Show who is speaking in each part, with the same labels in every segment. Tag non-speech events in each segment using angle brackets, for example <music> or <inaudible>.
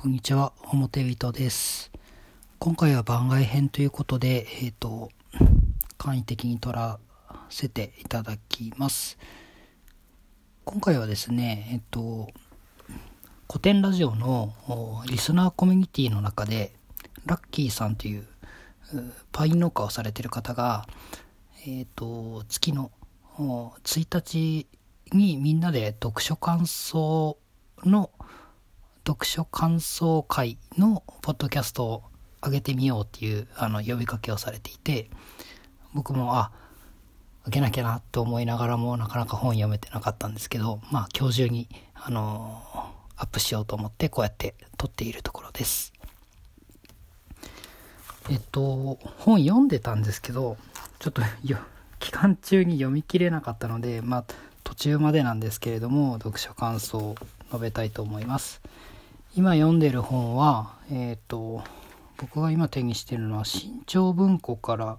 Speaker 1: こんにちは、表人です。今回は番外編ということで、えっ、と、簡易的に撮らせていただきます。今回はですね、えっ、と、古典ラジオのリスナーコミュニティの中で、ラッキーさんというパイン農家をされてる方が、えっ、と、月の1日にみんなで読書感想の読書感想会のポッドキャストを上げてみようっていうあの呼びかけをされていて僕もあ上げなきゃなと思いながらもなかなか本読めてなかったんですけどまあ今日中にあのアップしようと思ってこうやって撮っているところです。えっと本読んでたんですけどちょっと期間中に読み切れなかったのでまあ途中までなんですけれども読書感想を述べたいと思います。今読んでる本はえっ、と僕が今手にしてるのは新潮文庫から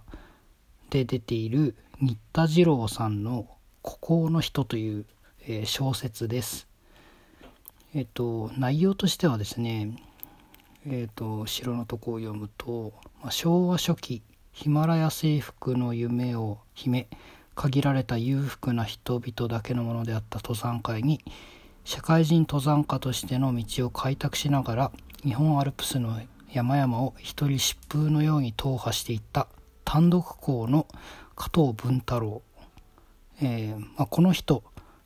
Speaker 1: で出ている新田次郎さんの「孤高の人」という、えー小説です。えっ、と内容としてはですねえっ、と後ろのとこを読むと、まあ昭和初期ヒマラヤ征服の夢を秘め限られた裕福な人々だけのものであった登山会に社会人登山家としての道を開拓しながら日本アルプスの山々を一人疾風のように踏破していった単独校の加藤文太郎、えーまあ、この人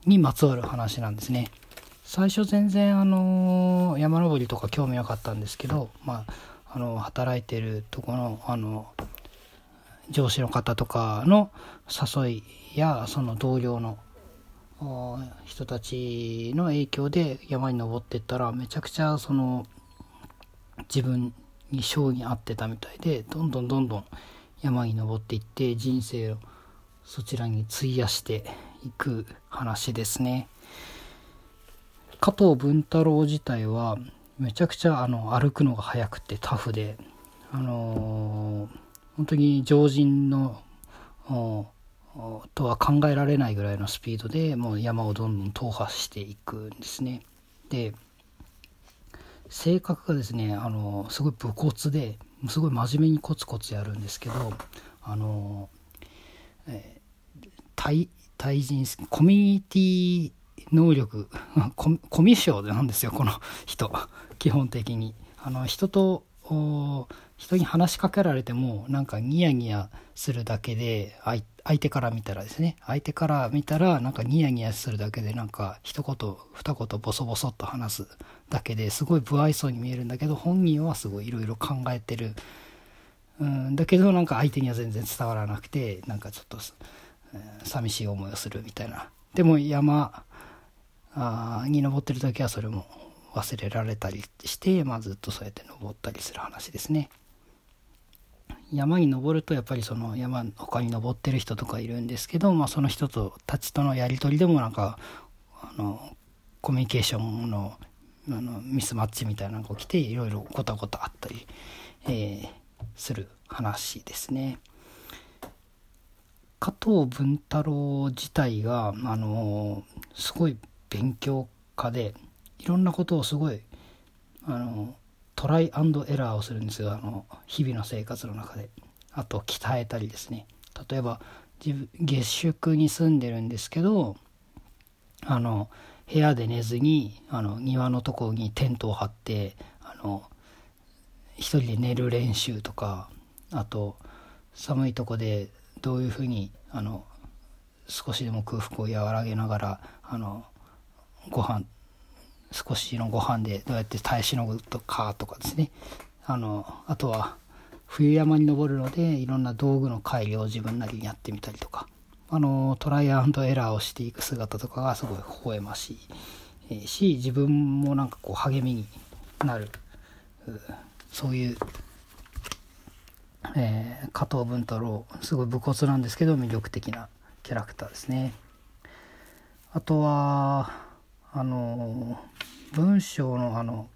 Speaker 1: にまつわる話なんですね。最初全然あのー山登りとか興味なかったんですけど、まあ、あの働いてるとこのあの上司の方とかの誘いやその同僚の人たちの影響で山に登ってったらめちゃくちゃその自分に性に合ってたみたいでどんどんどんどん山に登っていって人生をそちらに費やしていく話ですね。加藤文太郎自体はめちゃくちゃあの歩くのが速くてタフであのー本当に常人のとは考えられないぐらいのスピードでもう山をどんどん踏破していくんですね。で性格がですねあのすごい武骨ですごい真面目にコツコツやるんですけどあの、えー対対人コミュニティ能力 <laughs> コミュ障なんですよこの人基本的に。あの人と人に話しかけられてもなんかニヤニヤするだけで相手から見たらですね。相手から見たらなんかニヤニヤするだけでなんか一言二言ボソボソっと話すだけですごい不愛想に見えるんだけど本人はすごいいろいろ考えてる。うんだけどなんか相手には全然伝わらなくてなんかちょっと、うん寂しい思いをするみたいな。でも山に登ってる時はそれも忘れられたりして、まあ、ずっとそうやって登ったりする話ですね。山に登るとやっぱりその山他に登ってる人とかいるんですけど、まあ、その人とたちとのやり取りでもなんかあのコミュニケーションのあのミスマッチみたいなのが起きていろいろごたごたあったり、えーする話ですね。加藤文太郎自体があのすごい勉強家でいろんなことをすごいあのトライアンドエラーをするんですよ。あの日々の生活の中で。あと鍛えたりですね。例えば自分月宿に住んでるんですけどあの部屋で寝ずにあの庭のところにテントを張ってあの一人で寝る練習とかあと寒いとこでどういうふうにあの少しでも空腹を和らげながらあのご飯少しのご飯でどうやって耐えしのぐとかとかですねあのあとは冬山に登るのでいろんな道具の改良を自分なりにやってみたりとかあのトライアンドエラーをしていく姿とかがすごい微笑ましい、し自分もなんかこう励みになるそういう、えー加藤文太郎すごい武骨なんですけど魅力的なキャラクターですね。あとはあの文章のあの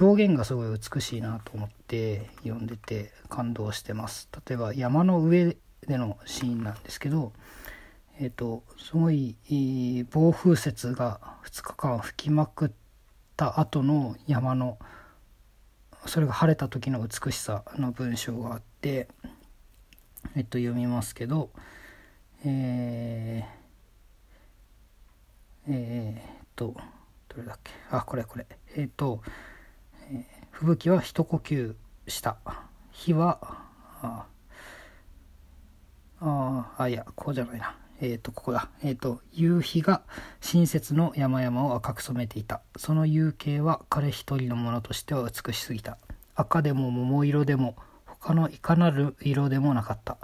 Speaker 1: 表現がすごい美しいなと思って読んでて感動してます。例えば山の上でのシーンなんですけどえっ、とすごいいい暴風雪が2日間吹きまくった後の山のそれが晴れた時の美しさの文章があってえっと読みますけどえー、えー、っとどれだっけあこれこれ。えー、っと、えー、吹雪は一呼吸した。火はあああいやこうじゃないな。えっ、ー、とここだ。えっ、ー、と夕日が新雪の山々を赤く染めていた。その夕景は彼一人のものとしては美しすぎた。赤でも桃色でも他のいかなる色でもなかった。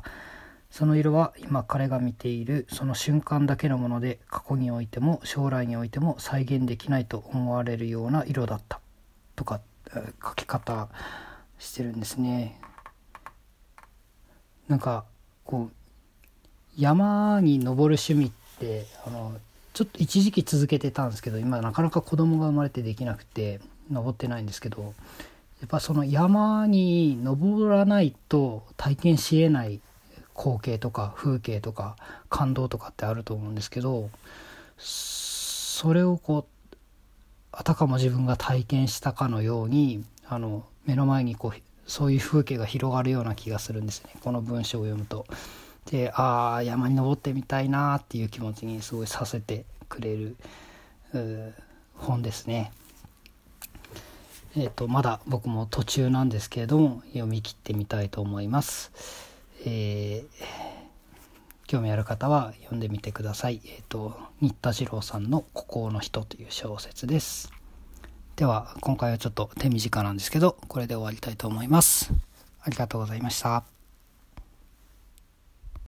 Speaker 1: その色は今彼が見ているその瞬間だけのもので過去においても将来においても再現できないと思われるような色だった。とか書き方してるんですね。なんかこう山に登る趣味ってあのちょっと一時期続けてたんですけど今なかなか子供が生まれてできなくて登ってないんですけどやっぱその山に登らないと体験しえない光景とか風景とか感動とかってあると思うんですけどそれをこうあたかも自分が体験したかのようにあの目の前にこうそういう風景が広がるような気がするんですねこの文章を読むと。でああ山に登ってみたいなっていう気持ちにすごいさせてくれる本ですね。えーと、まだ僕も途中なんですけれども読み切ってみたいと思います。えー、興味ある方は読んでみてください。えっ、ー、と新田次郎さんの「孤高の人」という小説です。では今回はちょっと手短なんですけどこれで終わりたいと思います。ありがとうございました。